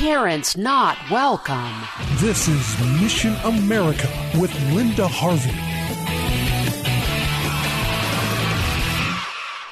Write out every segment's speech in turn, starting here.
Parents not welcome. This is Mission America with Linda Harvey.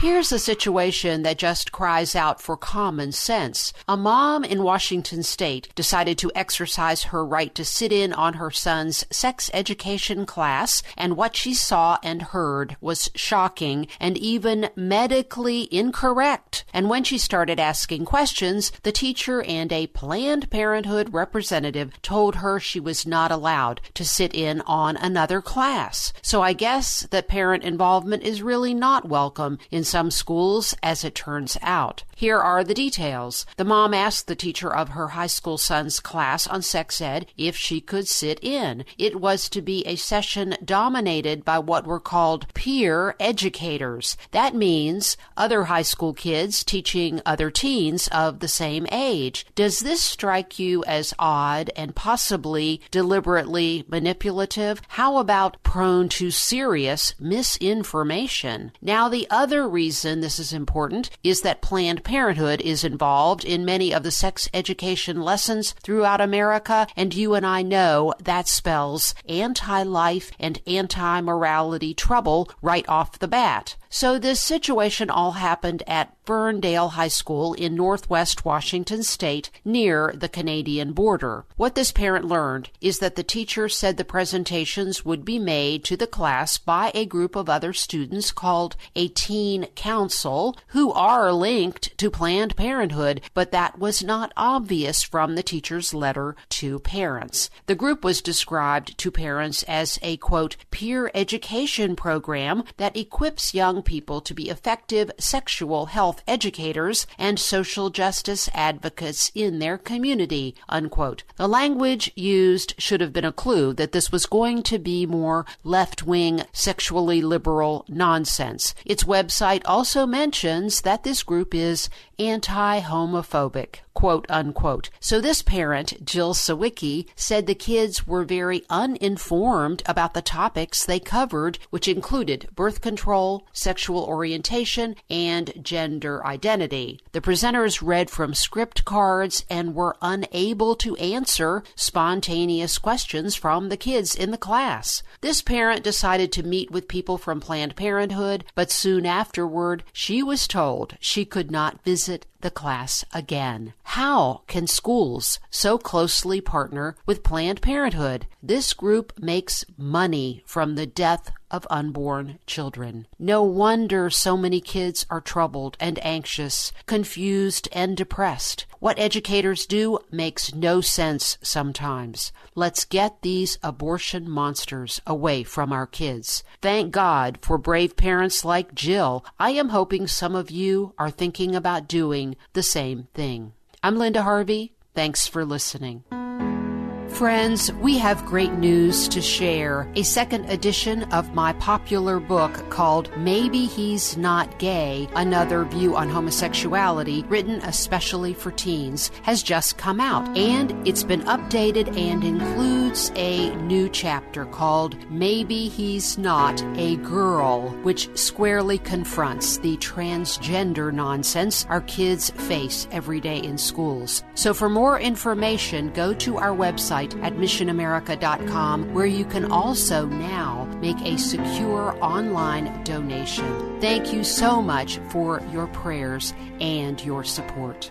Here's a situation that just cries out for common sense. A mom in Washington state decided to exercise her right to sit in on her son's sex education class, and what she saw and heard was shocking and even medically incorrect. And when she started asking questions, the teacher and a Planned Parenthood representative told her she was not allowed to sit in on another class. So I guess that parent involvement is really not welcome in some schools, as it turns out. Here are the details. The mom asked the teacher of her high school son's class on sex ed if she could sit in. It was to be a session dominated by what were called peer educators. That means other high school kids teaching other teens of the same age. Does this strike you as odd and possibly deliberately manipulative? How about prone to serious misinformation? Now, the other reason this is important is that Planned Parenthood is involved in many of the sex education lessons throughout America, and you and I know that spells anti life and anti morality trouble right off the bat. So this situation all happened at Ferndale High School in northwest Washington state near the Canadian border. What this parent learned is that the teacher said the presentations would be made to the class by a group of other students called a teen council who are linked to Planned Parenthood, but that was not obvious from the teacher's letter to parents. The group was described to parents as a quote peer education program that equips young people to be effective sexual health educators and social justice advocates in their community. Unquote. The language used should have been a clue that this was going to be more left wing, sexually liberal nonsense. Its website also mentions that this group is anti homophobic quote unquote. So this parent, Jill Sawicki, said the kids were very uninformed about the topics they covered, which included birth control, sexual orientation, and gender identity. The presenters read from script cards and were unable to answer spontaneous questions from the kids in the class. This parent decided to meet with people from Planned Parenthood, but soon afterward she was told she could not visit it the class again. How can schools so closely partner with Planned Parenthood? This group makes money from the death of unborn children. No wonder so many kids are troubled and anxious, confused and depressed. What educators do makes no sense sometimes. Let's get these abortion monsters away from our kids. Thank God for brave parents like Jill. I am hoping some of you are thinking about doing the same thing. I'm Linda Harvey. Thanks for listening. Friends, we have great news to share. A second edition of my popular book called Maybe He's Not Gay Another View on Homosexuality, written especially for teens, has just come out. And it's been updated and includes a new chapter called Maybe He's Not a Girl, which squarely confronts the transgender nonsense our kids face every day in schools. So for more information, go to our website at missionamerica.com, where you can also now make a secure online donation. Thank you so much for your prayers and your support.